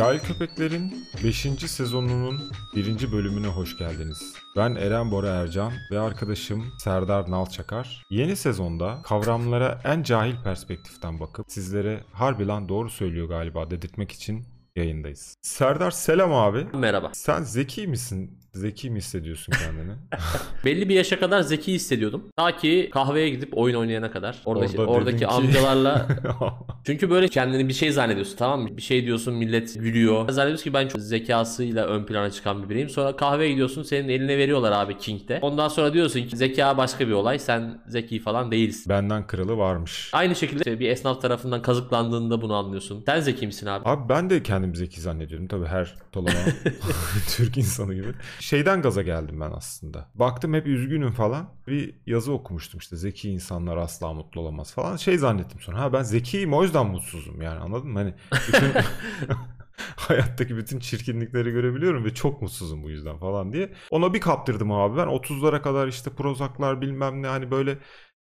Cahil Köpekler'in 5. sezonunun 1. bölümüne hoş geldiniz. Ben Eren Bora Ercan ve arkadaşım Serdar Nalçakar. Yeni sezonda kavramlara en cahil perspektiften bakıp sizlere harbi lan doğru söylüyor galiba dedirtmek için yayındayız. Serdar selam abi. Merhaba. Sen zeki misin? Zeki mi hissediyorsun kendini? Belli bir yaşa kadar zeki hissediyordum. Ta ki kahveye gidip oyun oynayana kadar. Orada, Orada oradaki ki- amcalarla çünkü böyle kendini bir şey zannediyorsun tamam mı? Bir şey diyorsun millet gülüyor. Zannediyorsun ki ben çok zekasıyla ön plana çıkan bir bireyim. Sonra kahveye gidiyorsun senin eline veriyorlar abi King'de. Ondan sonra diyorsun ki zeka başka bir olay. Sen zeki falan değilsin. Benden kralı varmış. Aynı şekilde işte bir esnaf tarafından kazıklandığında bunu anlıyorsun. Sen zeki misin abi? Abi ben de kendimi zeki zannediyorum tabii her tolama Türk insanı gibi. Şeyden gaza geldim ben aslında. Baktım hep üzgünüm falan. Bir yazı okumuştum işte zeki insanlar asla mutlu olamaz falan. Şey zannettim sonra ha ben zekiyim o yüzden mutsuzum yani anladın mı? Hani bütün hayattaki bütün çirkinlikleri görebiliyorum ve çok mutsuzum bu yüzden falan diye. Ona bir kaptırdım abi ben 30'lara kadar işte Prozac'lar bilmem ne hani böyle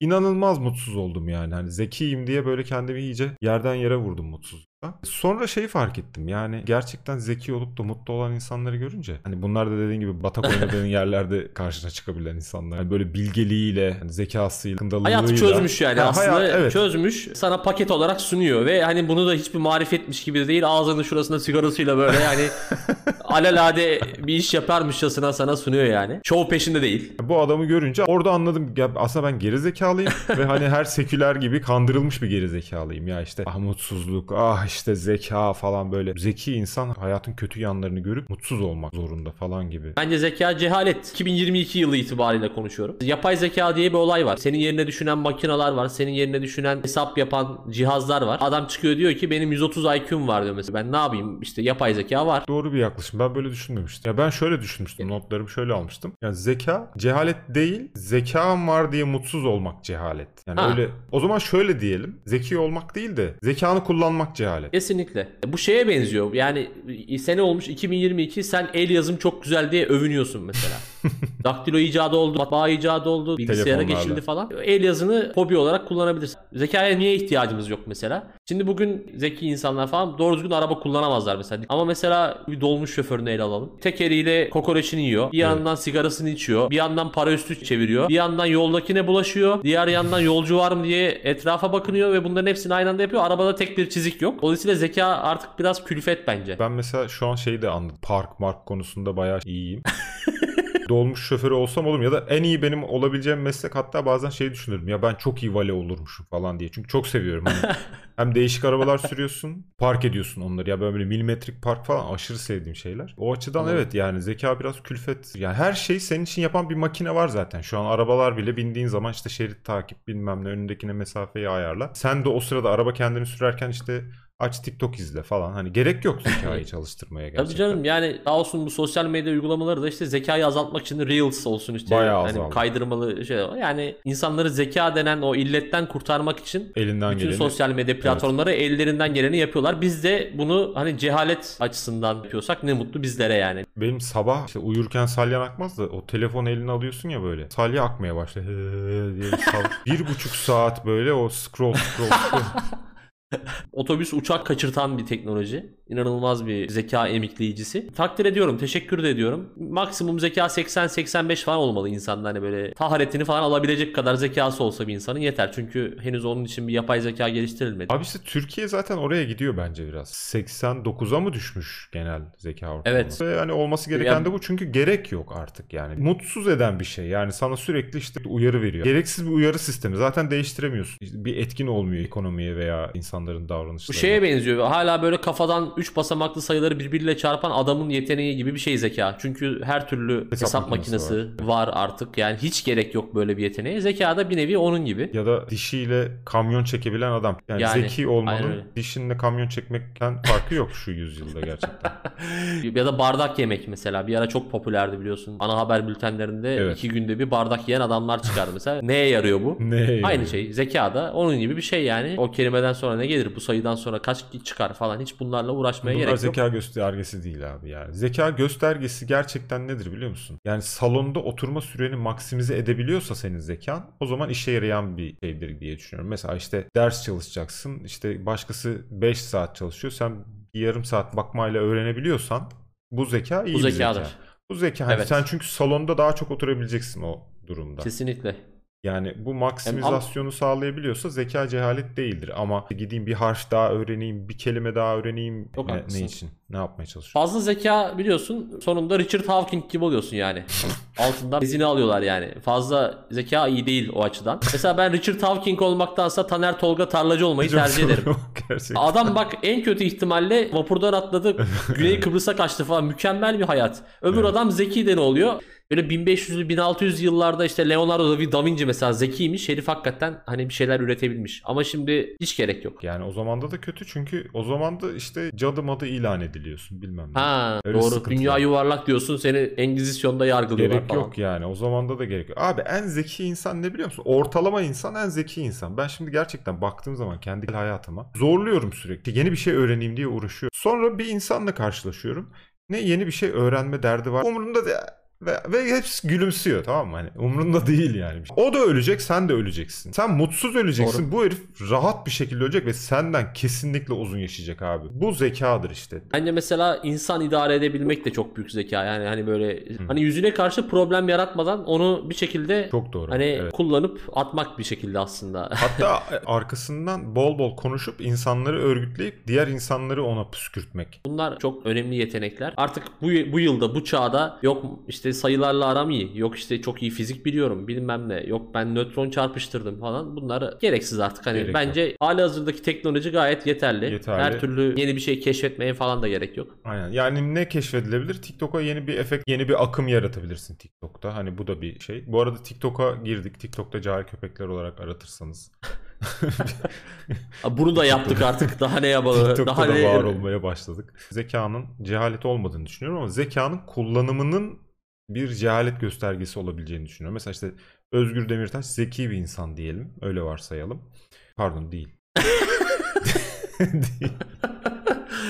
inanılmaz mutsuz oldum yani. Hani zekiyim diye böyle kendimi iyice yerden yere vurdum mutsuzlukta. Sonra şeyi fark ettim yani gerçekten zeki olup da mutlu olan insanları görünce hani bunlar da dediğin gibi batak oynadığın yerlerde karşına çıkabilen insanlar. Yani böyle bilgeliğiyle, hani zekasıyla, kındalığıyla. Hayatı çözmüş yani Ha, aslında hayat- evet. çözmüş sana paket olarak sunuyor ve hani bunu da hiçbir marifetmiş gibi de değil ağzının şurasında sigarasıyla böyle yani alelade bir iş yaparmışçasına sana sunuyor yani. Şov peşinde değil. Bu adamı görünce orada anladım ya aslında ben geri zekalıyım ve hani her seküler gibi kandırılmış bir geri zekalıyım ya işte ah mutsuzluk ah işte zeka falan böyle zeki insan hayatın kötü yanlarını görüp mutsuz olmak zorunda falan gibi. Bence zeka cehalet. 2022 yılı itibariyle konuşuyorum. Yapay zeka diye bir olay var. Senin yerine düşünen makineler var. Senin yerine düşünen hesap yapan cihazlar var. Adam çıkıyor diyor ki benim 130 IQ'm var diyor mesela. Ben ne yapayım? İşte yapay zeka var. Doğru bir yaklaşım. Ben böyle düşünmemiştim. Ya ben şöyle düşünmüştüm. Notlarımı şöyle almıştım. Yani zeka cehalet değil, zekam var diye mutsuz olmak cehalet. Yani Ha. öyle o zaman şöyle diyelim. Zeki olmak değil de zekanı kullanmak cehalet. Kesinlikle. Bu şeye benziyor. Yani sene olmuş 2022 sen el yazım çok güzel diye övünüyorsun mesela. Daktilo icadı oldu, matbaa icadı oldu, bilgisayara Telefonlarla. geçildi falan. El yazını hobi olarak kullanabilirsin. Zekaya niye ihtiyacımız yok mesela? Şimdi bugün zeki insanlar falan doğru düzgün araba kullanamazlar mesela. Ama mesela bir dolmuş şoförünü ele alalım. Tek eliyle kokoreçini yiyor. Bir yandan sigarasını içiyor. Bir yandan para üstü çeviriyor. Bir yandan yoldakine bulaşıyor. Diğer yandan yolcu var mı diye etrafa bakınıyor ve bunların hepsini aynı anda yapıyor. Arabada tek bir çizik yok. Dolayısıyla zeka artık biraz külfet bence. Ben mesela şu an şeyi de anladım. Park mark konusunda bayağı iyiyim. Dolmuş şoförü olsam olurum ya da en iyi benim olabileceğim meslek hatta bazen şey düşünürüm ya ben çok iyi vale olurmuşum falan diye. Çünkü çok seviyorum. Hani hem değişik arabalar sürüyorsun, park ediyorsun onları. Ya böyle milimetrik park falan aşırı sevdiğim şeyler. O açıdan Anladım. evet yani zeka biraz külfet. Yani her şey senin için yapan bir makine var zaten. Şu an arabalar bile bindiğin zaman işte şerit takip bilmem ne önündekine mesafeyi ayarla. Sen de o sırada araba kendini sürerken işte aç TikTok izle falan. Hani gerek yok zekayı çalıştırmaya gerçekten. Tabii canım yani sağ olsun bu sosyal medya uygulamaları da işte zekayı azaltmak için Reels olsun işte Bayağı hani azaldı. kaydırmalı şey yani insanları zeka denen o illetten kurtarmak için Elinden bütün geleni sosyal medya platformları ellerinden geleni yapıyorlar. Biz de bunu hani cehalet açısından yapıyorsak ne mutlu bizlere yani. Benim sabah işte uyurken salyan akmaz da o telefon eline alıyorsun ya böyle. Salya akmaya başlıyor. Bir buçuk saat böyle o scroll scroll scroll. Otobüs uçak kaçırtan bir teknoloji. İnanılmaz bir zeka emikleyicisi. Takdir ediyorum, teşekkür de ediyorum. Maksimum zeka 80-85 falan olmalı insanda. Hani böyle taharetini falan alabilecek kadar zekası olsa bir insanın yeter. Çünkü henüz onun için bir yapay zeka geliştirilmedi. Abi işte Türkiye zaten oraya gidiyor bence biraz. 89'a mı düşmüş genel zeka ortalaması? Evet. Ve hani olması gereken de bu çünkü gerek yok artık yani. Mutsuz eden bir şey. Yani sana sürekli işte uyarı veriyor. Gereksiz bir uyarı sistemi. Zaten değiştiremiyorsun. İşte Bir etkin olmuyor ekonomiye veya insanların Bu davranışlarına. şeye benziyor. Hala böyle kafadan 3 basamaklı sayıları birbiriyle çarpan adamın yeteneği gibi bir şey zeka. Çünkü her türlü hesap, Hesap makinesi, makinesi var. artık. Yani hiç gerek yok böyle bir yeteneğe. Zeka da bir nevi onun gibi. Ya da dişiyle kamyon çekebilen adam. Yani, Yani, zeki olmanın dişinle kamyon çekmekten farkı yok şu yüzyılda gerçekten. Ya da bardak yemek mesela. Bir ara çok popülerdi biliyorsun. Ana haber bültenlerinde Evet. iki günde bir bardak yiyen adamlar çıkardı mesela. Neye yarıyor bu? ne? Aynı yani? şey. Zeka da onun gibi bir şey yani. O kelimeden sonra ne gelir? Bu sayıdan sonra kaç çıkar falan. Hiç bunlarla uğraşmaya Bunlar gerek yok. zeka göstergesi değil abi yani. Zeka göstergesi gerçekten nedir biliyor musun? Yani salonda oturma süreni maksimize edebiliyorsa senin zekan o zaman işe yarayan bir şeydir diye düşünüyorum. Mesela işte ders çalışacaksın işte başkası 5 saat çalışıyor sen yarım saat bakmayla öğrenebiliyorsan bu zeka iyi Bu bir zekadır. zeka. Bu zeka hani Evet. sen çünkü salonda daha çok oturabileceksin o durumda. Kesinlikle. Yani bu maksimizasyonu sağlayabiliyorsa zeka cehalet değildir. Ama gideyim bir harf daha öğreneyim, bir kelime daha öğreneyim. Çok ne, haklısın. ne için? Ne yapmaya çalışıyorsun? Fazla zeka biliyorsun sonunda Richard Hawking gibi oluyorsun yani. Altından izini alıyorlar yani. Fazla zeka iyi değil o açıdan. Mesela ben Richard Hawking olmaktansa Taner Tolga Tarlacı olmayı Çok tercih ederim. yok Gerçekten. Adam bak en kötü ihtimalle vapurdan atladı. Güney Kıbrıs'a kaçtı falan. Mükemmel bir hayat. Öbür Evet. adam zeki de ne oluyor? Böyle 1500'lü 1600 yıllarda işte Leonardo da Vinci mesela zekiymiş. Herif hakikaten hani bir şeyler üretebilmiş. Ama şimdi hiç gerek yok. Yani o zamanda da kötü çünkü o zaman da işte cadı madı ilan ediliyorsun bilmem ne. Ha Öyle doğru. Dünya var. yuvarlak diyorsun. Seni Engizisyon'da yargılıyorlar Gerek falan. yok yani. O zamanda da gerek yok. Abi en zeki insan ne biliyor musun? Ortalama insan en zeki insan. Ben şimdi gerçekten baktığım zaman kendi hayatıma zorluyorum sürekli. Yeni bir şey öğreneyim diye uğraşıyorum. Sonra bir insanla karşılaşıyorum. Ne yeni bir şey öğrenme derdi var. Umurunda değil. Ve, ve hepsi gülümsüyor tamam mı? Hani umrunda değil yani. O da ölecek sen de öleceksin. Sen mutsuz öleceksin. Bu herif rahat bir şekilde ölecek ve senden kesinlikle uzun yaşayacak abi. Bu zekadır işte. Bence mesela insan idare edebilmek de çok büyük zeka. Yani hani böyle hani yüzüne karşı problem yaratmadan onu bir şekilde Çok doğru. hani Evet. kullanıp atmak bir şekilde aslında. Hatta arkasından bol bol konuşup insanları örgütleyip diğer insanları ona püskürtmek. Bunlar çok önemli yetenekler. Artık bu bu yılda bu çağda yok işte sayılarla aram iyi. Yok işte çok iyi fizik biliyorum bilmem ne. Yok ben nötron çarpıştırdım falan. Bunlar gereksiz artık. Hani Gerek yok. bence hali hazırdaki teknoloji gayet yeterli. Yeterli. Her türlü yeni bir şey keşfetmeye falan da gerek yok. Aynen. Yani ne keşfedilebilir? TikTok'a yeni bir efekt, yeni bir akım yaratabilirsin TikTok'ta. Hani bu da bir şey. Bu arada TikTok'a girdik. TikTok'ta cahil köpekler olarak aratırsanız. Bunu da yaptık artık. Daha ne yapalım? TikTok'ta Daha da ne var olmaya başladık. Zekanın cehalet olmadığını düşünüyorum ama zekanın kullanımının bir cehalet göstergesi olabileceğini düşünüyorum. Mesela işte Özgür Demirtaş zeki bir insan diyelim. Öyle varsayalım. Pardon değil. değil.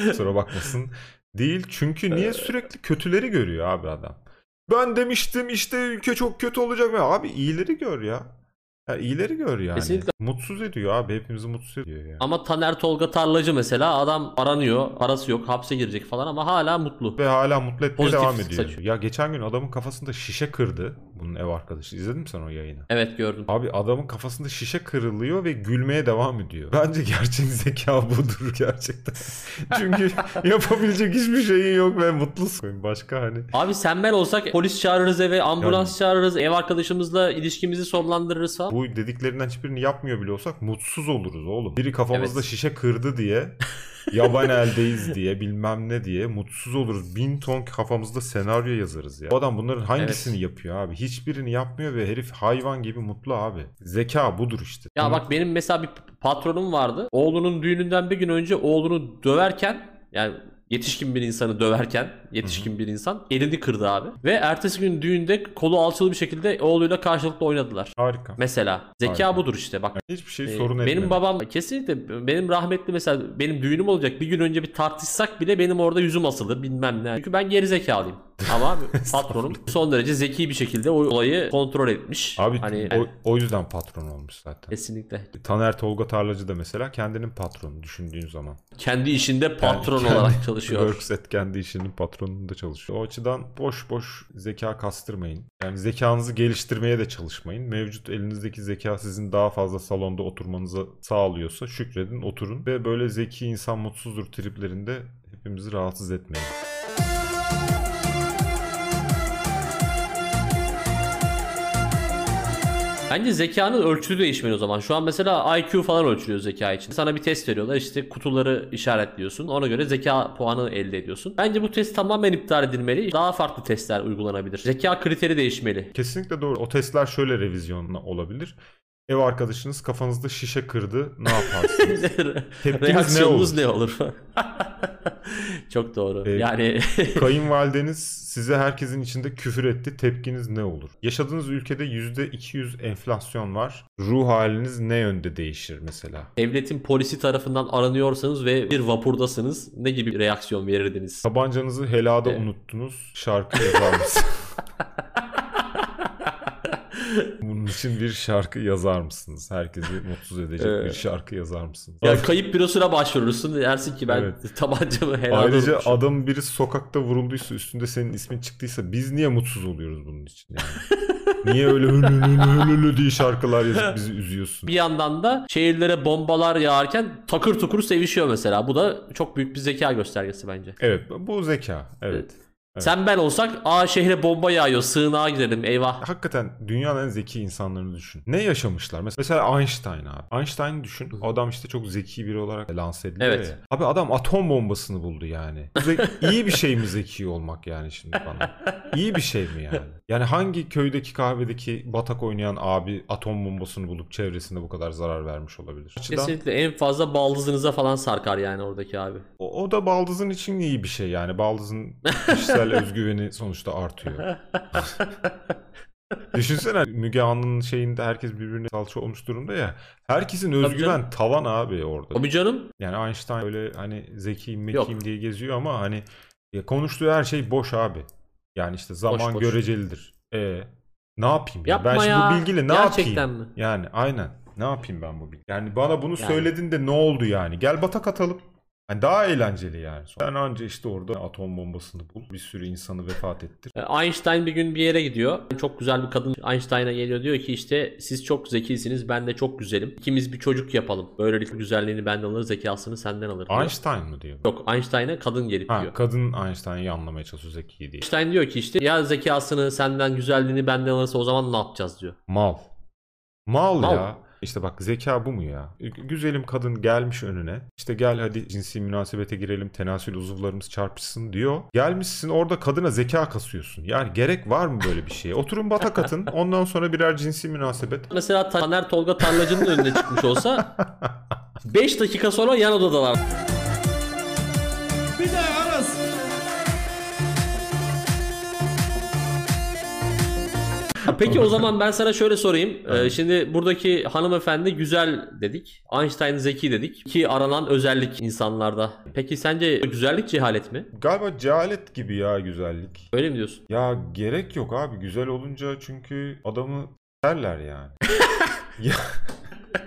Kusura bakmasın. Değil çünkü niye sürekli kötüleri görüyor abi adam. Ben demiştim işte ülke çok kötü olacak. Abi iyileri gör ya. Ya iyileri gör yani. Kesinlikle. Mutsuz ediyor abi. Hepimizi mutsuz ediyor ya. Ama Taner Tolga Tarlacı mesela adam aranıyor, arası yok, hapse girecek falan ama hala mutlu. Ve hala mutlu etmeye Pozitif devam ediyor. saçıyor. Ya geçen gün adamın kafasında şişe kırdı. Bunun ev arkadaşı. İzledin mi sen o yayını? Evet gördüm. Abi adamın kafasında şişe kırılıyor ve gülmeye devam ediyor. Bence gerçek zeka budur gerçekten. Çünkü yapabilecek hiçbir şeyin yok ve mutlusun. Başka hani. Abi sen ben olsak polis çağırırız eve, ambulans çağırırız, ev arkadaşımızla ilişkimizi sonlandırırız falan. Bu dediklerinden hiçbirini yapmıyor bile olsak mutsuz oluruz oğlum. Biri kafamızda Evet. şişe kırdı diye yaban eldeyiz diye bilmem ne diye mutsuz oluruz. Bin ton kafamızda senaryo yazarız ya. Bu adam bunların hangisini Evet. yapıyor abi? Hiçbirini yapmıyor ve herif hayvan gibi mutlu abi. Zeka budur işte. Ya bak benim mesela bir patronum vardı. Oğlunun düğününden bir gün önce oğlunu döverken yani yetişkin bir insanı döverken yetişkin bir insan elini kırdı abi. Ve ertesi gün düğünde kolu alçılı bir şekilde oğluyla karşılıklı oynadılar. Harika. Mesela zeka Harika. budur işte bak. Hiçbir şey Ee, sorun benim etmedi. babam kesinlikle benim rahmetli mesela benim düğünüm olacak bir gün önce bir tartışsak bile benim orada yüzüm asılır bilmem ne. Çünkü ben geri zekalıyım. Ama patronum son derece zeki bir şekilde o olayı kontrol etmiş. Abi hani o, o yüzden patron olmuş zaten. kesinlikle Taner Tolga Tarlacı da mesela kendinin patronu düşündüğün zaman. kendi işinde patron Kendi- olarak çalışıyor. Workset kendi işinin patronunda çalışıyor. O açıdan boş boş zeka kastırmayın. Yani zekanızı geliştirmeye de çalışmayın. Mevcut elinizdeki zeka sizin daha fazla salonda oturmanızı sağlıyorsa şükredin oturun. Ve böyle zeki insan mutsuzdur triplerinde hepimizi rahatsız etmeyin. Bence zekanın ölçüsü değişmeli o zaman. Şu an mesela IQ falan ölçülüyor zeka için. Sana bir test veriyorlar işte kutuları işaretliyorsun. Ona göre zeka puanı elde ediyorsun. Bence bu test tamamen iptal edilmeli. Daha farklı testler uygulanabilir. Zeka kriteri değişmeli. Kesinlikle doğru. O testler şöyle revizyonla olabilir. Ev arkadaşınız kafanızda şişe kırdı. Ne yaparsınız? Tepkiniz ne olur? ne olur? Çok doğru. Ee, yani Kayınvalideniz size herkesin içinde küfür etti. Tepkiniz ne olur? Yaşadığınız ülkede %200 enflasyon var. Ruh haliniz ne yönde değişir mesela? devletin polisi tarafından aranıyorsanız ve bir vapurdasınız ne gibi reaksiyon verirdiniz? Tabancanızı helada Evet. unuttunuz. Şarkı yazar mısın? Bu Bunun için bir şarkı yazar mısınız? Herkesi mutsuz edecek bir şarkı yazar mısınız? Ya kayıp bürosuna başvurursun dersin ki ben Evet. tabancamı helal Ayrıca olmuşum. adam birisi sokakta vurulduysa üstünde senin ismin çıktıysa biz niye mutsuz oluyoruz bunun için yani? niye öyle hülü hülü hülü hülü diye şarkılar yazıp bizi üzüyorsun? Bir yandan da şehirlere bombalar yağarken takır tukur sevişiyor mesela. Bu da çok büyük bir zeka göstergesi bence. Evet bu zeka. Evet. Evet. Sen ben olsak aa şehre bomba yağıyor sığınağa gidelim eyvah. Hakikaten dünyanın en zeki insanlarını düşün. Ne yaşamışlar? Mes- Mesela Einstein abi. Einstein'ı düşün. O adam işte çok zeki biri olarak lanse ediliyor Evet. ya. Abi adam atom bombasını buldu yani. İyi bir şey mi zeki olmak yani şimdi bana? İyi bir şey mi yani? Yani hangi köydeki kahvedeki batak oynayan abi atom bombasını bulup çevresinde bu kadar zarar vermiş olabilir? Açıdan- Kesinlikle en fazla baldızınıza falan sarkar yani oradaki abi. O, o da baldızın için iyi bir şey yani. Baldızın kişisel özgüveni sonuçta artıyor. Düşünsene Müge Anlı'nın şeyinde herkes birbirine salça olmuş durumda ya. Herkesin özgüven tavan abi orada. Tabii canım. Yani Einstein öyle hani zekiyim mekiyim diye geziyor ama hani ya konuştuğu her şey boş abi. Yani işte zaman boş. görecelidir. E ne yapayım? ya? Yapma ben şimdi ya. bu bilgiyle ne Gerçekten yapayım? mi? Yani aynen. Ne yapayım ben bu bilgi? Yani bana bunu Yani. söyledin de ne oldu yani? Gel batak atalım. Hani daha eğlenceli yani. Sen anca işte orada atom bombasını bul. Bir sürü insanı vefat ettir. E, Einstein bir gün bir yere gidiyor. Çok güzel bir kadın Einstein'a geliyor diyor ki işte siz çok zekisiniz ben de çok güzelim. İkimiz bir çocuk yapalım. Böylelikle güzelliğini benden alır zekasını senden alır diyor. Einstein mı diyor? Yok Einstein'a kadın gelip Ha, diyor. kadın Einstein'ı anlamaya çalışıyor zeki diye. Einstein diyor ki işte ya zekasını senden güzelliğini benden alırsa o zaman ne yapacağız diyor. Mal. Mal, Mal. ya. İşte bak zeka bu mu ya? Güzelim kadın gelmiş önüne. İşte gel hadi cinsi münasebete girelim. Tenasül uzuvlarımız çarpışsın diyor. Gelmişsin orada kadına zeka kasıyorsun. Yani gerek var mı böyle bir şeye? Oturun batak atın. Ondan sonra birer cinsi münasebet. Mesela Taner Tolga Tarlacı'nın önüne çıkmış olsa 5 dakika sonra yan odadalar. Bir de Peki o zaman ben sana şöyle sorayım. Ee, şimdi buradaki hanımefendi güzel dedik. Einstein zeki dedik. Ki aranan özellik insanlarda. Peki sence güzellik cehalet mi? Galiba cehalet gibi ya güzellik. Öyle mi diyorsun? Ya gerek yok abi. Güzel olunca çünkü adamı derler yani. ya...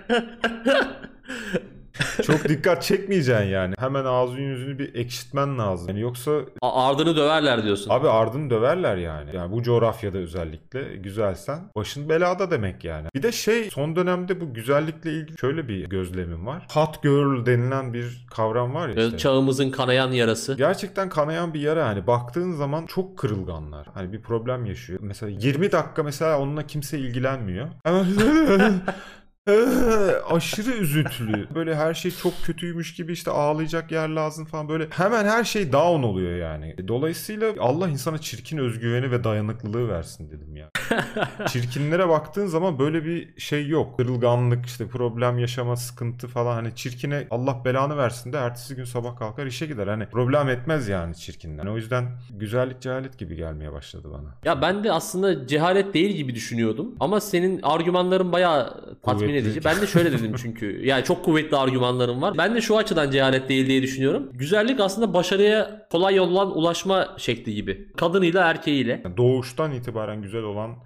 Çok dikkat çekmeyeceksin yani. Hemen ağzını yüzünü bir ekşitmen lazım. Yani yoksa A- ardını döverler diyorsun. Abi ardını döverler yani. Yani bu coğrafyada özellikle güzelsen başın belada demek yani. Bir de şey son dönemde bu güzellikle ilgili şöyle bir gözlemim var. Hot girl denilen bir kavram var ya işte. Çağımızın kanayan yarası. Gerçekten kanayan bir yara hani baktığın zaman çok kırılganlar. Hani bir problem yaşıyor. Mesela 20 dakika mesela onunla kimse ilgilenmiyor. Hemen aşırı üzüntülü. Böyle her şey çok kötüymüş gibi işte ağlayacak yer lazım falan böyle. Hemen her şey down oluyor yani. Dolayısıyla Allah insana çirkin özgüveni ve dayanıklılığı versin dedim ya. Çirkinlere baktığın zaman böyle bir şey yok. Kırılganlık işte problem yaşama sıkıntı falan hani çirkine Allah belanı versin de ertesi gün sabah kalkar işe gider. Hani problem etmez yani çirkinden. o yüzden güzellik cehalet gibi gelmeye başladı bana. Ya ben de aslında cehalet değil gibi düşünüyordum. Ama senin argümanların bayağı tatmin. Edici. Ben de şöyle dedim çünkü. Yani çok kuvvetli argümanlarım var. Ben de şu açıdan cehalet değil diye düşünüyorum. Güzellik aslında başarıya kolay yoldan ulaşma şekli gibi. Kadınıyla erkeğiyle. Doğuştan itibaren güzel olan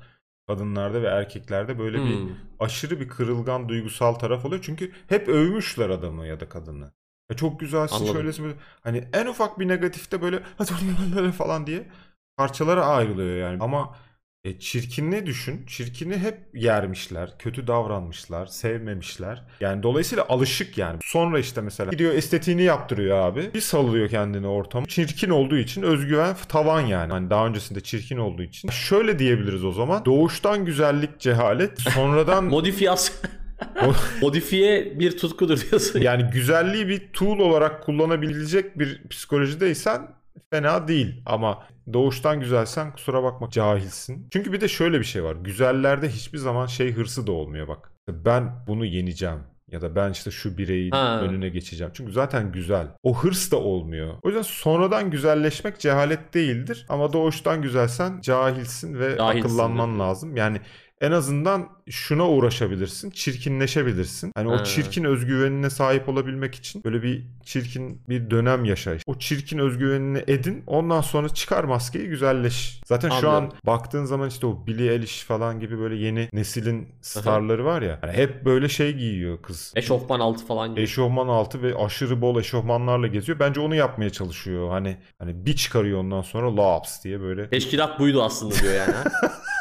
kadınlarda ve erkeklerde böyle bir Hmm. aşırı bir kırılgan duygusal taraf oluyor. Çünkü hep övmüşler adamı ya da kadını. Ya çok güzelsin Anladım. şöylesin böyle. Hani en ufak bir negatifte böyle falan diye parçalara ayrılıyor yani. Ama e, çirkinliği düşün. Çirkini hep yermişler. Kötü davranmışlar. Sevmemişler. Yani dolayısıyla alışık yani. Sonra işte mesela gidiyor estetiğini yaptırıyor abi. Bir salıyor kendini ortam. Çirkin olduğu için özgüven tavan yani. Hani daha öncesinde çirkin olduğu için. Şöyle diyebiliriz o zaman. Doğuştan güzellik cehalet. Sonradan Modifiyasyon. Modifiye bir tutkudur diyorsun. yani güzelliği bir tool olarak kullanabilecek bir psikolojideysen fena değil ama doğuştan güzelsen kusura bakma cahilsin. Çünkü bir de şöyle bir şey var. Güzellerde hiçbir zaman şey hırsı da olmuyor bak. Ben bunu yeneceğim ya da ben işte şu bireyin Ha. önüne geçeceğim. Çünkü zaten güzel. O hırs da olmuyor. O yüzden sonradan güzelleşmek cehalet değildir ama doğuştan güzelsen cahilsin ve Cahilsin akıllanman lazım. Yani en azından şuna uğraşabilirsin. Çirkinleşebilirsin. Hani o Ha. çirkin özgüvenine sahip olabilmek için böyle bir çirkin bir dönem yaşa. O çirkin özgüvenini edin. Ondan sonra çıkar maskeyi güzelleş. Zaten şu an baktığın zaman işte o Billie Eilish falan gibi böyle yeni neslin starları var ya. hani hep böyle şey giyiyor kız. Eşofman altı falan gibi. Eşofman altı ve aşırı bol eşofmanlarla geziyor. Bence onu yapmaya çalışıyor. Hani hani bir çıkarıyor ondan sonra laps diye böyle. Teşkilat buydu aslında diyor yani.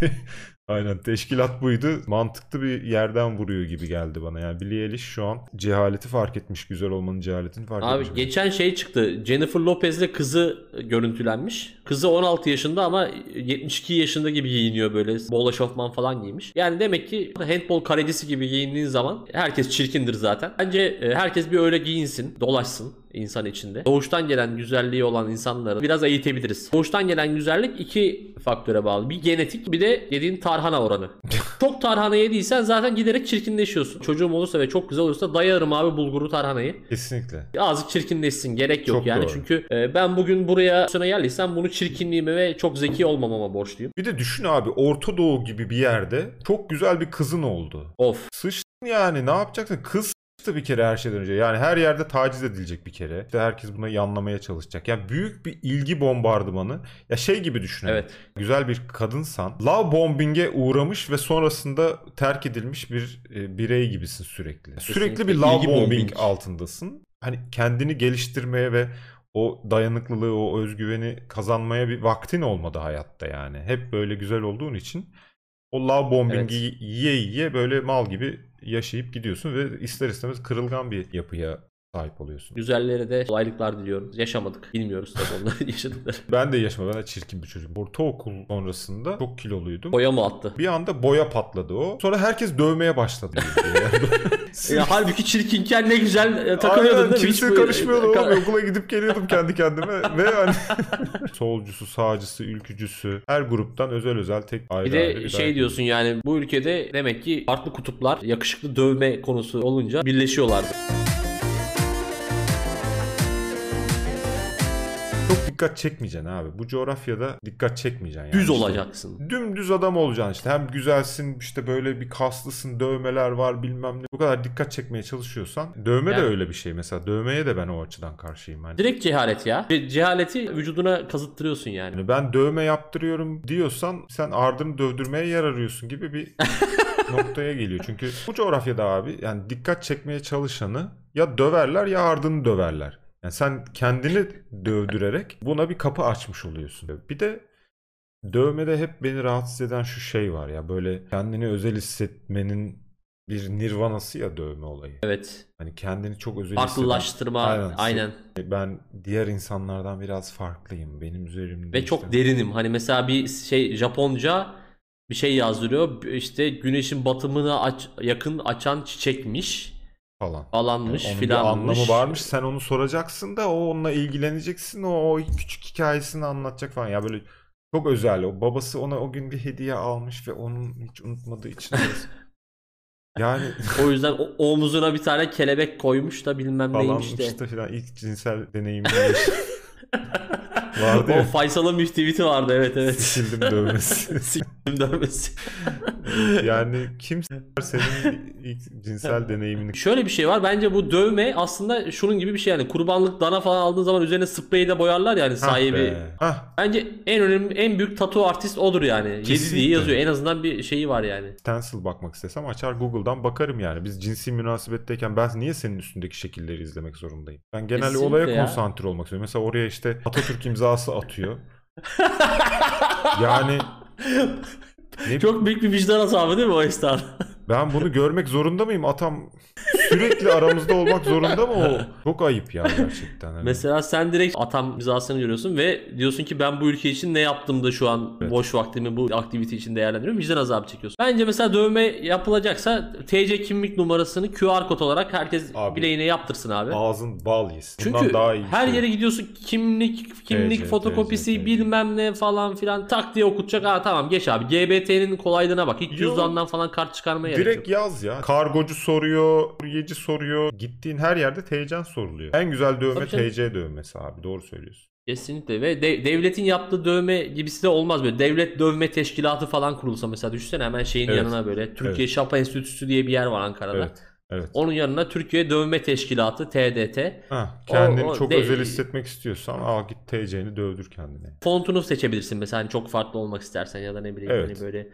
Aynen teşkilat buydu. Mantıklı bir yerden vuruyor gibi geldi bana. Yani Billie Eilish şu an cehaleti fark etmiş. Güzel olmanın cehaletini fark Abi etmiş. geçen şey çıktı. Jennifer Lopez'le kızı görüntülenmiş. Kızı 16 yaşında ama 72 yaşında gibi giyiniyor böyle. Bol eşofman falan giymiş. Yani demek ki handball kalecisi gibi giyindiğin zaman herkes çirkindir zaten. Bence e, herkes bir öyle giyinsin, dolaşsın insan içinde. Doğuştan gelen güzelliği olan insanları biraz eğitebiliriz. Doğuştan gelen güzellik iki faktöre bağlı. Bir genetik bir de yediğin tarhana oranı. çok tarhana yediysen zaten giderek çirkinleşiyorsun. Çocuğum olursa ve çok güzel olursa dayarım abi bulguru tarhanayı. Kesinlikle. Azıcık çirkinleşsin gerek yok Çok yani doğru. çünkü e, ben bugün buraya sonra geldiysem bunu çirkinliğime ve çok zeki olmamama borçluyum. Bir de düşün abi Orta Doğu gibi bir yerde çok güzel bir kızın oldu. Of. Sıçtın yani ne yapacaksın? Kız sıçtı bir kere her şeyden önce. Yani her yerde taciz edilecek bir kere. İşte herkes buna yanlamaya çalışacak. Yani büyük bir ilgi bombardımanı. Ya şey gibi düşün. hani. Evet. Güzel bir kadınsan love bombing'e uğramış ve sonrasında terk edilmiş bir e, birey gibisin sürekli. Sürekli bir love bombing, bombing. altındasın. Hani kendini geliştirmeye ve o dayanıklılığı, o özgüveni kazanmaya bir vaktin olmadı hayatta yani. Hep böyle güzel olduğun için o love bombing'i yiye yiye böyle mal gibi yaşayıp gidiyorsun ve ister istemez kırılgan bir yapıya sahip oluyorsun. Güzellere de kolaylıklar diliyorum. Yaşamadık. Bilmiyoruz tabii onların yaşadıkları. Ben de yaşamadım. Ben de çirkin bir çocuk. Ortaokul sonrasında çok kiloluydum. Boya mı attı? Bir anda boya patladı o. Sonra herkes dövmeye başladı. Ya, halbuki çirkinken ne güzel e, takılıyordun Aynen, değil mi? kimse karışmıyordu Ka- oğlum. Okula gidip geliyordum kendi kendime. Ve hani solcusu, sağcısı, ülkücüsü her gruptan özel özel tek ayrı Bir ayrı de bir şey dayak diyorsun yani bu ülkede demek ki farklı kutuplar yakışıklı dövme konusu olunca birleşiyorlardı. Dikkat çekmeyeceksin abi. Bu coğrafyada dikkat çekmeyeceksin. Yani Düz işte. olacaksın. Dümdüz adam olacaksın işte. Hem güzelsin işte böyle bir kaslısın dövmeler var bilmem ne. Bu kadar dikkat çekmeye çalışıyorsan. Dövme de Yani- öyle bir şey mesela. Dövmeye de ben o açıdan karşıyım. Hani. Direkt cehalet ya. Ce- Cehaleti vücuduna kazıttırıyorsun yani. Yani ben dövme yaptırıyorum diyorsan sen ardını dövdürmeye yer arıyorsun gibi bir noktaya geliyor. Çünkü bu coğrafyada abi yani dikkat çekmeye çalışanı ya döverler ya ardını döverler. Yani sen kendini dövdürerek buna bir kapı açmış oluyorsun. Bir de dövmede hep beni rahatsız eden şu şey var ya böyle kendini özel hissetmenin bir nirvanası ya dövme olayı. Evet. Hani kendini çok özel Farklılaştırma Aynen. aynen. ben diğer insanlardan biraz farklıyım. Benim üzerimde Ve çok derinim. Hani mesela bir şey Japonca bir şey yazdırıyor. İşte güneşin batımına aç, yakın açan çiçekmiş falan. falanmış bir filanmış. anlamı varmış. Sen onu soracaksın da o onunla ilgileneceksin. O, o küçük hikayesini anlatacak falan. Ya böyle çok özel. O babası ona o gün bir hediye almış ve onun hiç unutmadığı için. yani O yüzden o, omuzuna bir tane kelebek koymuş da bilmem neymiş falanmış de. da filan ilk cinsel deneyimini vardı O. Faysal'ın bir tweet'i vardı evet evet. Sildim dövmesi. Siktim dövmesi. yani kim senin ilk cinsel deneyimini Şöyle bir şey var. Bence bu dövme aslında şunun gibi bir şey yani. Kurbanlık dana falan aldığın zaman üzerine spreyle boyarlar yani Hah sahibi. Hah, Bence en önemli en büyük tatu artist odur yani. 7 Kesinlikle. diye yazıyor. En azından bir şeyi var yani. stencil bakmak istesem açar Google'dan bakarım yani. Biz cinsi münasebetteyken ben niye senin üstündeki şekilleri izlemek zorundayım? Ben genelde Kesinlikle olaya ya. konsantre olmak istiyorum. Mesela oraya işte Atatürk imzası atıyor. yani ne, Çok büyük bir vicdan azabı değil mi o esnada? Ben bunu görmek zorunda mıyım? Atam sürekli aramızda olmak zorunda mı o? Çok ayıp ya gerçekten. Hani. Mesela sen direkt atam imzasını görüyorsun ve diyorsun ki ben bu ülke için ne yaptım da şu an Evet. boş vaktimi bu aktivite için değerlendiriyorum. Vicdan azabı çekiyorsun. Bence mesela dövme yapılacaksa TC kimlik numarasını QR kod olarak herkes Abi. bileğine yaptırsın abi. Ağzın bal yesin. Bundan Çünkü daha iyi her şey. yere gidiyorsun kimlik kimlik TC, fotokopisi TC. bilmem ne falan filan tak diye okutacak. Ha tamam geç abi. GBT'nin kolaylığına bak. Hiç Yo. cüzdandan falan kart çıkarmaya gerek Direkt yok. yaz ya. Kargocu soruyor, kuryeci soruyor. Gittiğin her yerde TC'n soruluyor. En güzel dövme Tabii canım. TC dövmesi abi. Doğru söylüyorsun. Kesinlikle ve de- devletin yaptığı dövme gibisi de olmaz böyle. Devlet dövme teşkilatı falan kurulsa mesela düşünsene hemen şeyin Evet. yanına böyle. Türkiye Evet. Şapa Enstitüsü diye bir yer var Ankara'da. Evet. Evet. Onun yanına Türkiye Dövme Teşkilatı TDT. Ha, kendini o çok de- özel hissetmek istiyorsan al git TC'ni dövdür kendine. Fontunu seçebilirsin mesela hani çok farklı olmak istersen ya da ne bileyim Evet. hani böyle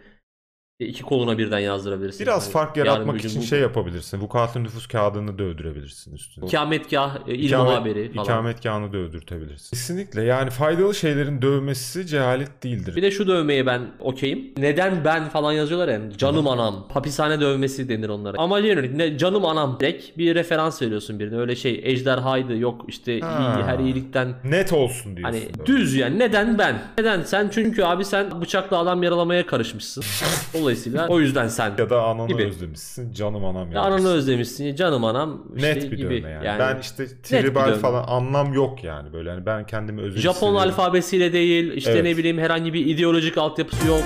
iki koluna birden yazdırabilirsin. Biraz Hani fark yaratmak için bu- şey yapabilirsin. Vukuatlı nüfus kağıdını dövdürebilirsin üstüne. İkametgah, e, il İkamet- muhabiri falan. İkametgahını dövdürtebilirsin. Kesinlikle yani faydalı şeylerin dövmesi cehalet değildir. Bir de şu dövmeye ben okeyim. Neden ben falan yazıyorlar ya. Canım anam. Hapishane dövmesi denir onlara. Amaca yönelik. Ne, canım anam. Direkt bir referans veriyorsun birine. Öyle şey ejderhaydı yok işte Ha. iyi, her iyilikten. Net olsun diyorsun. Hani böyle. düz yani. Neden ben? Neden sen? Çünkü abi sen bıçakla adam yaralamaya karışmışsın. Dolayısıyla o yüzden sen. Ya da ananı gibi. özlemişsin. Canım anam Ya. Ananı özlemişsin. Canım anam. işte Net bir gibi. dövme yani. Ben işte tribal falan anlam yok yani böyle. Hani ben kendimi özel Japon hissediyorum. alfabesiyle değil. işte Evet. ne bileyim herhangi bir ideolojik altyapısı yok.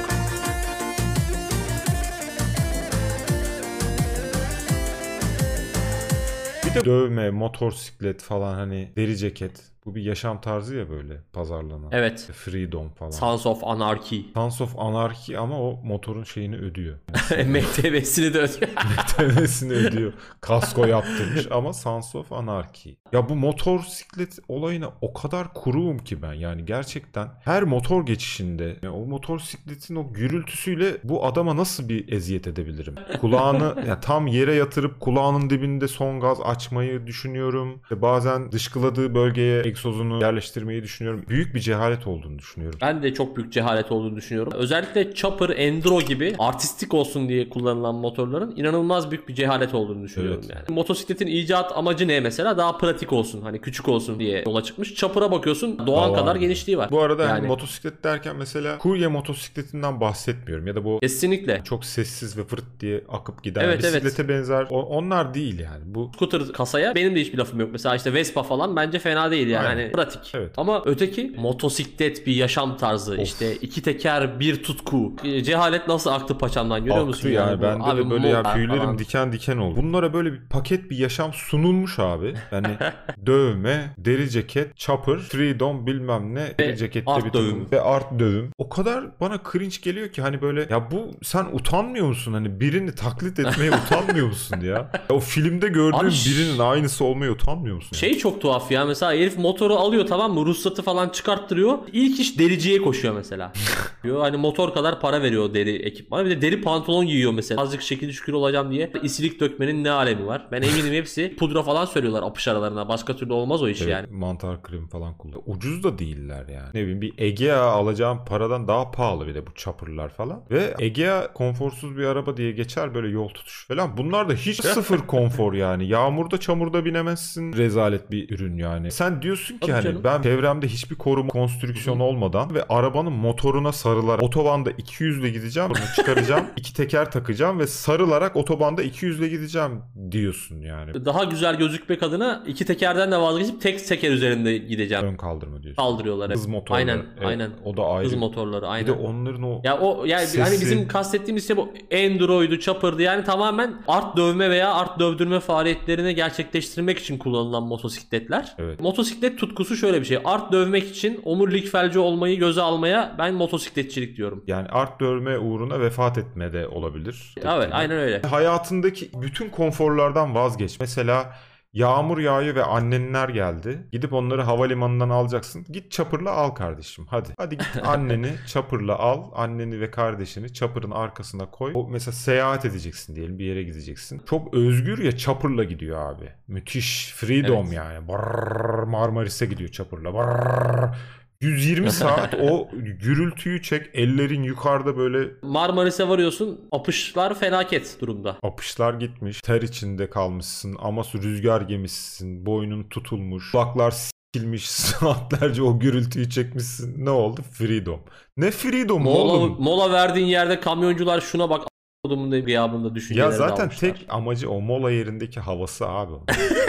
Bir de dövme, motosiklet falan hani deri ceket. Bu bir yaşam tarzı ya böyle pazarlanan. Evet. Freedom falan. Sons of Anarchy. Sons of Anarchy ama o motorun şeyini ödüyor. MTV'sini de ödüyor. TV'sini ödüyor. Kasko yaptırmış ama Sons of Anarchy. Ya bu motosiklet olayına o kadar kuruğum ki ben. Yani gerçekten her motor geçişinde yani o motosikletin o gürültüsüyle bu adama nasıl bir eziyet edebilirim? Kulağını ya tam yere yatırıp kulağının dibinde son gaz açmayı düşünüyorum. İşte bazen dışkıladığı bölgeye egzozunu yerleştirmeyi düşünüyorum. Büyük bir cehalet olduğunu düşünüyorum. Ben de çok büyük cehalet olduğunu düşünüyorum. Özellikle Chopper, Enduro gibi artistik olsun diye kullanılan motorların inanılmaz büyük bir cehalet olduğunu düşünüyorum Evet. yani. Motosikletin icat amacı ne mesela? Daha pratik olsun, hani küçük olsun diye yola çıkmış. Chopper'a bakıyorsun doğan kadar var. genişliği var. Bu arada hani Yani. motosiklet derken mesela kurye motosikletinden bahsetmiyorum ya da bu Kesinlikle. çok sessiz ve fırt diye akıp giden Evet, evet. bisiklete benzer o- onlar değil yani. Bu Scooter kasaya benim de hiçbir lafım yok. Mesela işte Vespa falan bence fena değil yani. Hani pratik. Evet. Ama öteki motosiklet bir yaşam tarzı. işte iki teker bir tutku. E, Cehalet nasıl aktı paçamdan görüyor aktı musun? yani, bu? bende de böyle ya motor tüylerim falan. diken diken oldu. Bunlara böyle bir paket bir yaşam sunulmuş abi. Yani dövme, deri ceket, chopper, freedom bilmem ne, deri cekette art bir dövüm. dövüm ve art dövüm. O kadar bana cringe geliyor ki hani böyle ya bu sen utanmıyor musun hani birini taklit etmeye utanmıyor musun ya? Ya O filmde gördüğün Abi ş- birinin aynısı olmaya utanmıyor musun? ya? Şey çok tuhaf ya mesela herif motoru alıyor tamam mı ruhsatı falan çıkarttırıyor. İlk iş dericiye koşuyor mesela. diyor hani motor kadar para veriyor deri ekipmana. Bir de deri pantolon giyiyor mesela. Azıcık şekil şükür olacağım diye. İsilik dökmenin ne alemi var. Ben eminim hepsi pudra falan söylüyorlar apış aralarına. Başka türlü olmaz o iş Evet, yani. mantar kremi falan kullan. Ucuz da değiller yani. Ne bileyim bir Egea alacağım paradan daha pahalı bir de bu chopper'lar falan. Ve Egea konforsuz bir araba diye geçer böyle yol tutuş falan. Bunlar da hiç sıfır konfor yani. Yağmurda çamurda binemezsin. Rezalet bir ürün yani. Sen diyorsun ki Tabii hani canım. ben çevremde hiçbir koruma konstrüksiyon olmadan ve arabanın motoruna sarılarak otobanda 200 ile gideceğim. Bunu çıkaracağım. iki teker takacağım ve sarılarak otobanda 200 ile gideceğim diyorsun yani. Daha güzel gözükmek adına iki tekerden de vazgeçip tek teker üzerinde gideceğim. Ön kaldırma diyorsun. Kaldırıyorlar. Hız motorları. Aynen Evet, aynen. O da ayrı. Hız motorları Bir aynen. de onların o Ya o yani Sesi. hani bizim kastettiğimiz şey bu Enduro'ydu, Chopper'dı yani tamamen art dövme veya art dövdürme faaliyetlerini gerçekleştirmek için kullanılan motosikletler. Evet. Motosiklet tutkusu şöyle bir şey. Art dövmek için omurilik felci olmayı göze almaya ben motosikletçilik diyorum. yani art dövme uğruna vefat etme de olabilir. Evet aynen öyle. Hayatındaki bütün konforlardan vazgeç. Mesela yağmur yağıyor ve annenler geldi. Gidip onları havalimanından alacaksın. Git çapırla al kardeşim. Hadi. Hadi git anneni çapırla al. Anneni ve kardeşini çapırın arkasına koy. O mesela seyahat edeceksin diyelim bir yere gideceksin. Çok özgür ya çapırla gidiyor abi. Müthiş. Freedom Evet. yani. Barrrr, Marmaris'e gidiyor çapırla. Barrrr. 120 saat o gürültüyü çek. Ellerin yukarıda böyle Marmaris'e varıyorsun apışlar felaket durumda. Apışlar gitmiş, ter içinde kalmışsın, ama rüzgar gemisin, boynun tutulmuş, kulaklar sikilmiş, saatlerce o gürültüyü çekmişsin. Ne oldu? Freedom. Ne freedom Mola, oğlum? mola verdiğin yerde kamyoncular şuna bak a**odumun da gıyabında düşünceler Ya zaten tek amacı o mola yerindeki havası abi.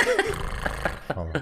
falan.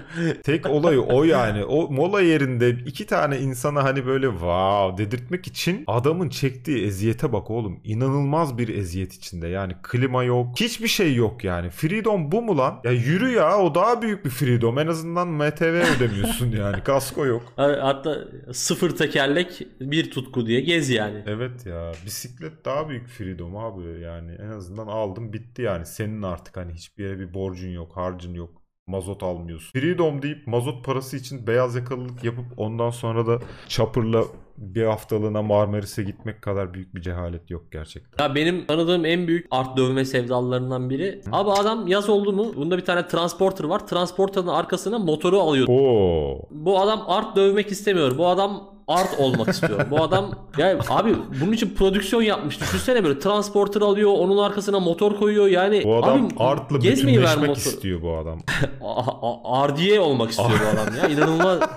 Tek olayı o yani. O mola yerinde iki tane insana hani böyle wow dedirtmek için adamın çektiği eziyete bak oğlum. İnanılmaz bir eziyet içinde. Yani klima yok. Hiçbir şey yok yani. Freedom bu mu lan? Ya yürü ya o daha büyük bir freedom. En azından MTV ödemiyorsun yani. Kasko yok. Hatta sıfır tekerlek bir tutku diye gez yani. Evet ya bisiklet daha büyük freedom abi yani en azından aldım bitti yani senin artık hani hiçbir yere bir borcun yok harcın yok mazot almıyorsun. Freedom deyip mazot parası için beyaz yakalılık yapıp ondan sonra da chopper'la bir haftalığına Marmaris'e gitmek kadar büyük bir cehalet yok gerçekten. Ya benim tanıdığım en büyük art dövme sevdalılarından biri. Abi adam yaz oldu mu bunda bir tane transporter var. Transporter'ın arkasına motoru alıyor. Oo. Bu adam art dövmek istemiyor. Bu adam art olmak istiyor. Bu adam ya abi bunun için prodüksiyon yapmış. Düşünsene böyle transporter alıyor, onun arkasına motor koyuyor. Yani Bu adam abi, ver bütünleşmek istiyor bu adam. A- a- Ardiye olmak istiyor bu adam ya. İnanılmaz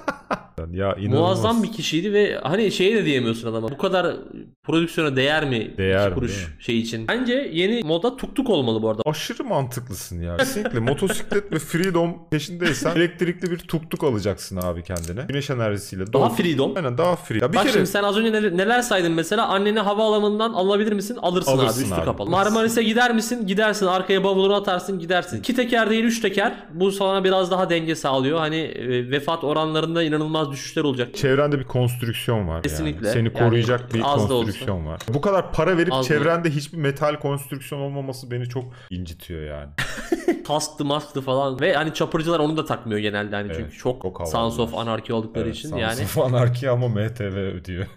Ya inanılmaz. muazzam bir kişiydi ve hani şey de diyemiyorsun adama. Bu kadar prodüksiyona değer mi? Değer mi, kuruş mi? şey için. Bence yeni moda tuk tuk olmalı bu arada. Aşırı mantıklısın ya. Kesinlikle motosiklet ve freedom peşindeysen elektrikli bir tuktuk alacaksın abi kendine. Güneş enerjisiyle. Daha freedom. Aynen daha free. Ya bir Bak kere şimdi sen az önce neler, neler saydın mesela anneni havaalanından alabilir misin? Alırsın, Alırsın abi üstü abi. kapalı. Marmaris'e gider misin? Gidersin arkaya bavulunu atarsın gidersin. İki teker değil üç teker. Bu sana biraz daha denge sağlıyor. Hani e, vefat oranlarında inanılmaz düşüşler olacak. çevrende bir konstrüksiyon var Kesinlikle. yani. Seni Yani koruyacak bir az da konstrüksiyon var. Bu kadar para verip Az da çevrende hiçbir metal konstrüksiyon olmaması beni çok incitiyor yani. Kasklı masktı falan ve hani çapırcılar onu da takmıyor genelde hani Evet, çünkü çok, çok. Sons of Anarchy oldukları Evet, için Sons yani. of Anarchy ama MTV ödüyor.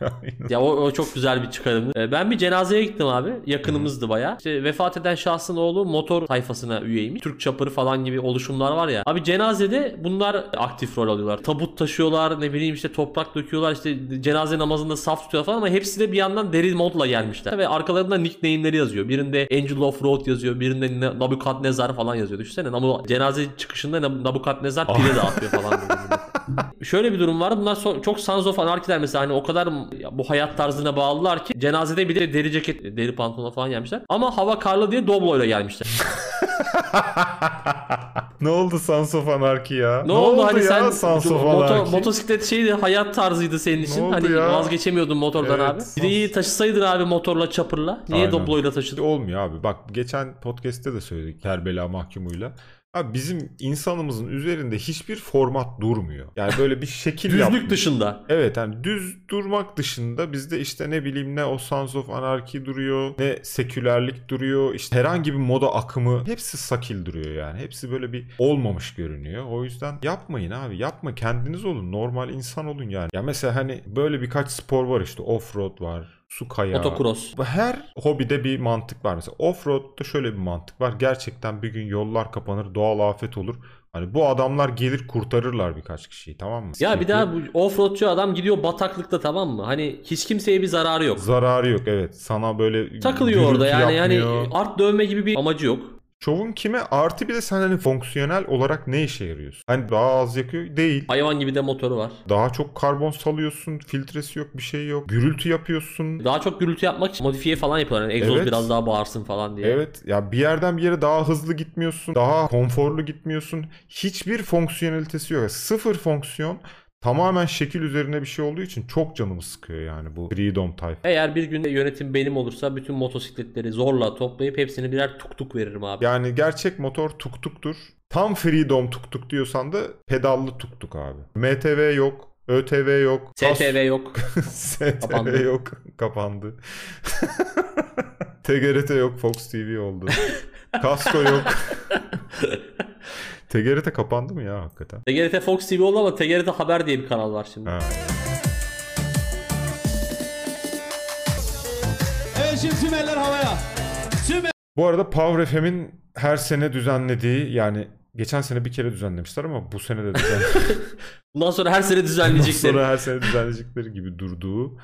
Ya o, o çok güzel bir çıkarımdı. Ee, Ben bir cenazeye gittim abi. Yakınımızdı baya. İşte vefat eden şahsın oğlu motor tayfasına üyeymiş. Türk çapırı falan gibi oluşumlar var ya. Abi cenazede bunlar aktif rol alıyorlar. Tabut taşıyorlar ne bileyim işte toprak döküyorlar işte cenaze namazında saf tutuyorlar falan ama hepsi de bir yandan deri modla gelmişler. Ve arkalarında nickname'leri yazıyor. Birinde Angel of Road yazıyor. Birinde Ne- Nabukadnezar falan yazıyor. Düşünsene cenaze çıkışında Nab- Nabukadnezar pile dağıtıyor falan. Şöyle bir durum var. Bunlar so- çok Sons of Anarchy'ler mesela hani o kadar bu hayat tarzına bağlılar ki cenazede bir de deri ceket, deri pantolon falan gelmişler. Ama hava karlı diye Doblo'yla gelmişler. ne oldu Sons of Anarchy ya? Ne, oldu, hani ya sen Sons of moto- motosiklet şeydi hayat tarzıydı senin için. oldu Hani ya? vazgeçemiyordun motordan Evet, abi. Bir de iyi taşısaydın abi motorla çapırla. Niye Aynen. Doblo'yla taşıdın? Olmuyor abi. Bak geçen podcast'te de söyledik Kerbela mahkumuyla. Abi bizim insanımızın üzerinde hiçbir format durmuyor. Yani böyle bir şekil. Düzlük dışında. Evet yani düz durmak dışında bizde işte ne bileyim ne o Sons of Anarchy duruyor ne sekülerlik duruyor işte herhangi bir moda akımı hepsi sakil duruyor yani hepsi böyle bir olmamış görünüyor o yüzden yapmayın abi yapma kendiniz olun normal insan olun yani ya mesela hani böyle birkaç spor var işte offroad var su kayağı Motocross. her hobide bir mantık var. Mesela offroad'da şöyle bir mantık var. Gerçekten bir gün yollar kapanır, doğal afet olur. Hani bu adamlar gelir kurtarırlar birkaç kişiyi tamam mı? Ya bir Çünkü daha bu offroadçu adam gidiyor bataklıkta tamam mı? Hani hiç kimseye bir zararı yok. zararı yok evet. Sana böyle Takılıyor orada yani yani yapmıyor. art dövme gibi bir amacı yok. Şovun kime? Artı bir de sen hani fonksiyonel olarak ne işe yarıyorsun? Hani daha az yakıyor değil. Hayvan gibi de motoru var. Daha çok karbon salıyorsun. Filtresi yok bir şey yok. Gürültü yapıyorsun. Daha çok gürültü yapmak için modifiye falan yapıyorlar. Yani egzoz Evet. biraz daha bağırsın falan diye. Evet ya bir yerden bir yere daha hızlı gitmiyorsun. Daha konforlu gitmiyorsun. Hiçbir fonksiyonelitesi yok. Sıfır fonksiyon. Tamamen şekil üzerine bir şey olduğu için çok canımı sıkıyor yani bu Freedom tayfa. Eğer bir günde yönetim benim olursa bütün motosikletleri zorla toplayıp hepsini birer tuk tuk veririm abi. Yani gerçek motor tuk tuktur. Tam Freedom tuk tuk diyorsan da pedallı tuk tuk abi. MTV yok. ÖTV yok. STV yok. STV Kapandı. yok. Kapandı. TGRT yok. Fox TV oldu. Kasko yok. TGRT kapandı mı ya hakikaten? TGRT Fox TV oldu ama TGRT Haber diye bir kanal var şimdi. Ha. Evet şimdi tüm eller havaya. Tüm Bu arada Power FM'in her sene düzenlediği yani geçen sene bir kere düzenlemişler ama bu sene de düzenlemişler. Bundan sonra her sene Ondan düzenleyecekler. sonra her sene düzenleyecekleri gibi durduğu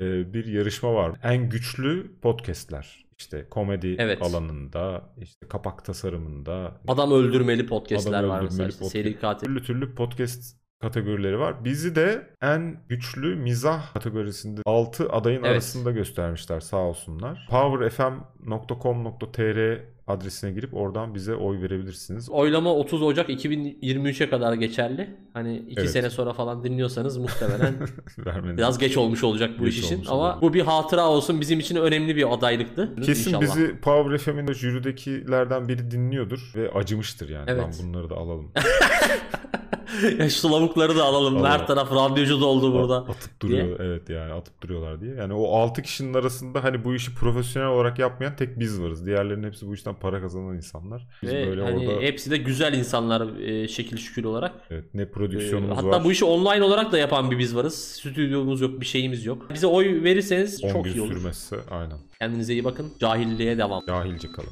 e, bir yarışma var. En güçlü podcastler. İşte komedi Evet. alanında, işte kapak tasarımında, Adam öldürmeli podcastler Adam var öldürmeli mesela. işte podcast. Seri katil. türlü türlü podcast kategorileri var. Bizi de en güçlü mizah kategorisinde 6 adayın Evet. arasında göstermişler sağ olsunlar. powerfm.com.tr adresine girip oradan bize oy verebilirsiniz. Oylama 30 Ocak 2023'e kadar geçerli. Hani 2 Evet. sene sonra falan dinliyorsanız muhtemelen biraz geç olmuş olacak bu Geç iş için. Ama olabilir. bu bir hatıra olsun. Bizim için önemli bir adaylıktı. Kesin İnşallah. bizi Power FM'in de jüridekilerden biri dinliyordur ve acımıştır yani. Evet. Lan bunları da alalım. ya şu lavukları da alalım. Alalım. Her taraf radyocu doldu burada. Atıp duruyor evet yani atıp duruyorlar diye. Yani o 6 kişinin arasında hani bu işi profesyonel olarak yapmayan tek biz varız. Diğerlerinin hepsi bu işten para kazanan insanlar. Biz Ve böyle hani orada hepsi de güzel insanlar e, şekil şükür olarak. evet, ne E, prodüksiyonumuz hatta var. bu işi online olarak da yapan bir biz varız. Stüdyomuz yok, bir şeyimiz yok. Bize oy verirseniz 10 çok gün iyi olur. sürmezse aynen. Kendinize iyi bakın. Cahilliğe devam. Cahilce kalın.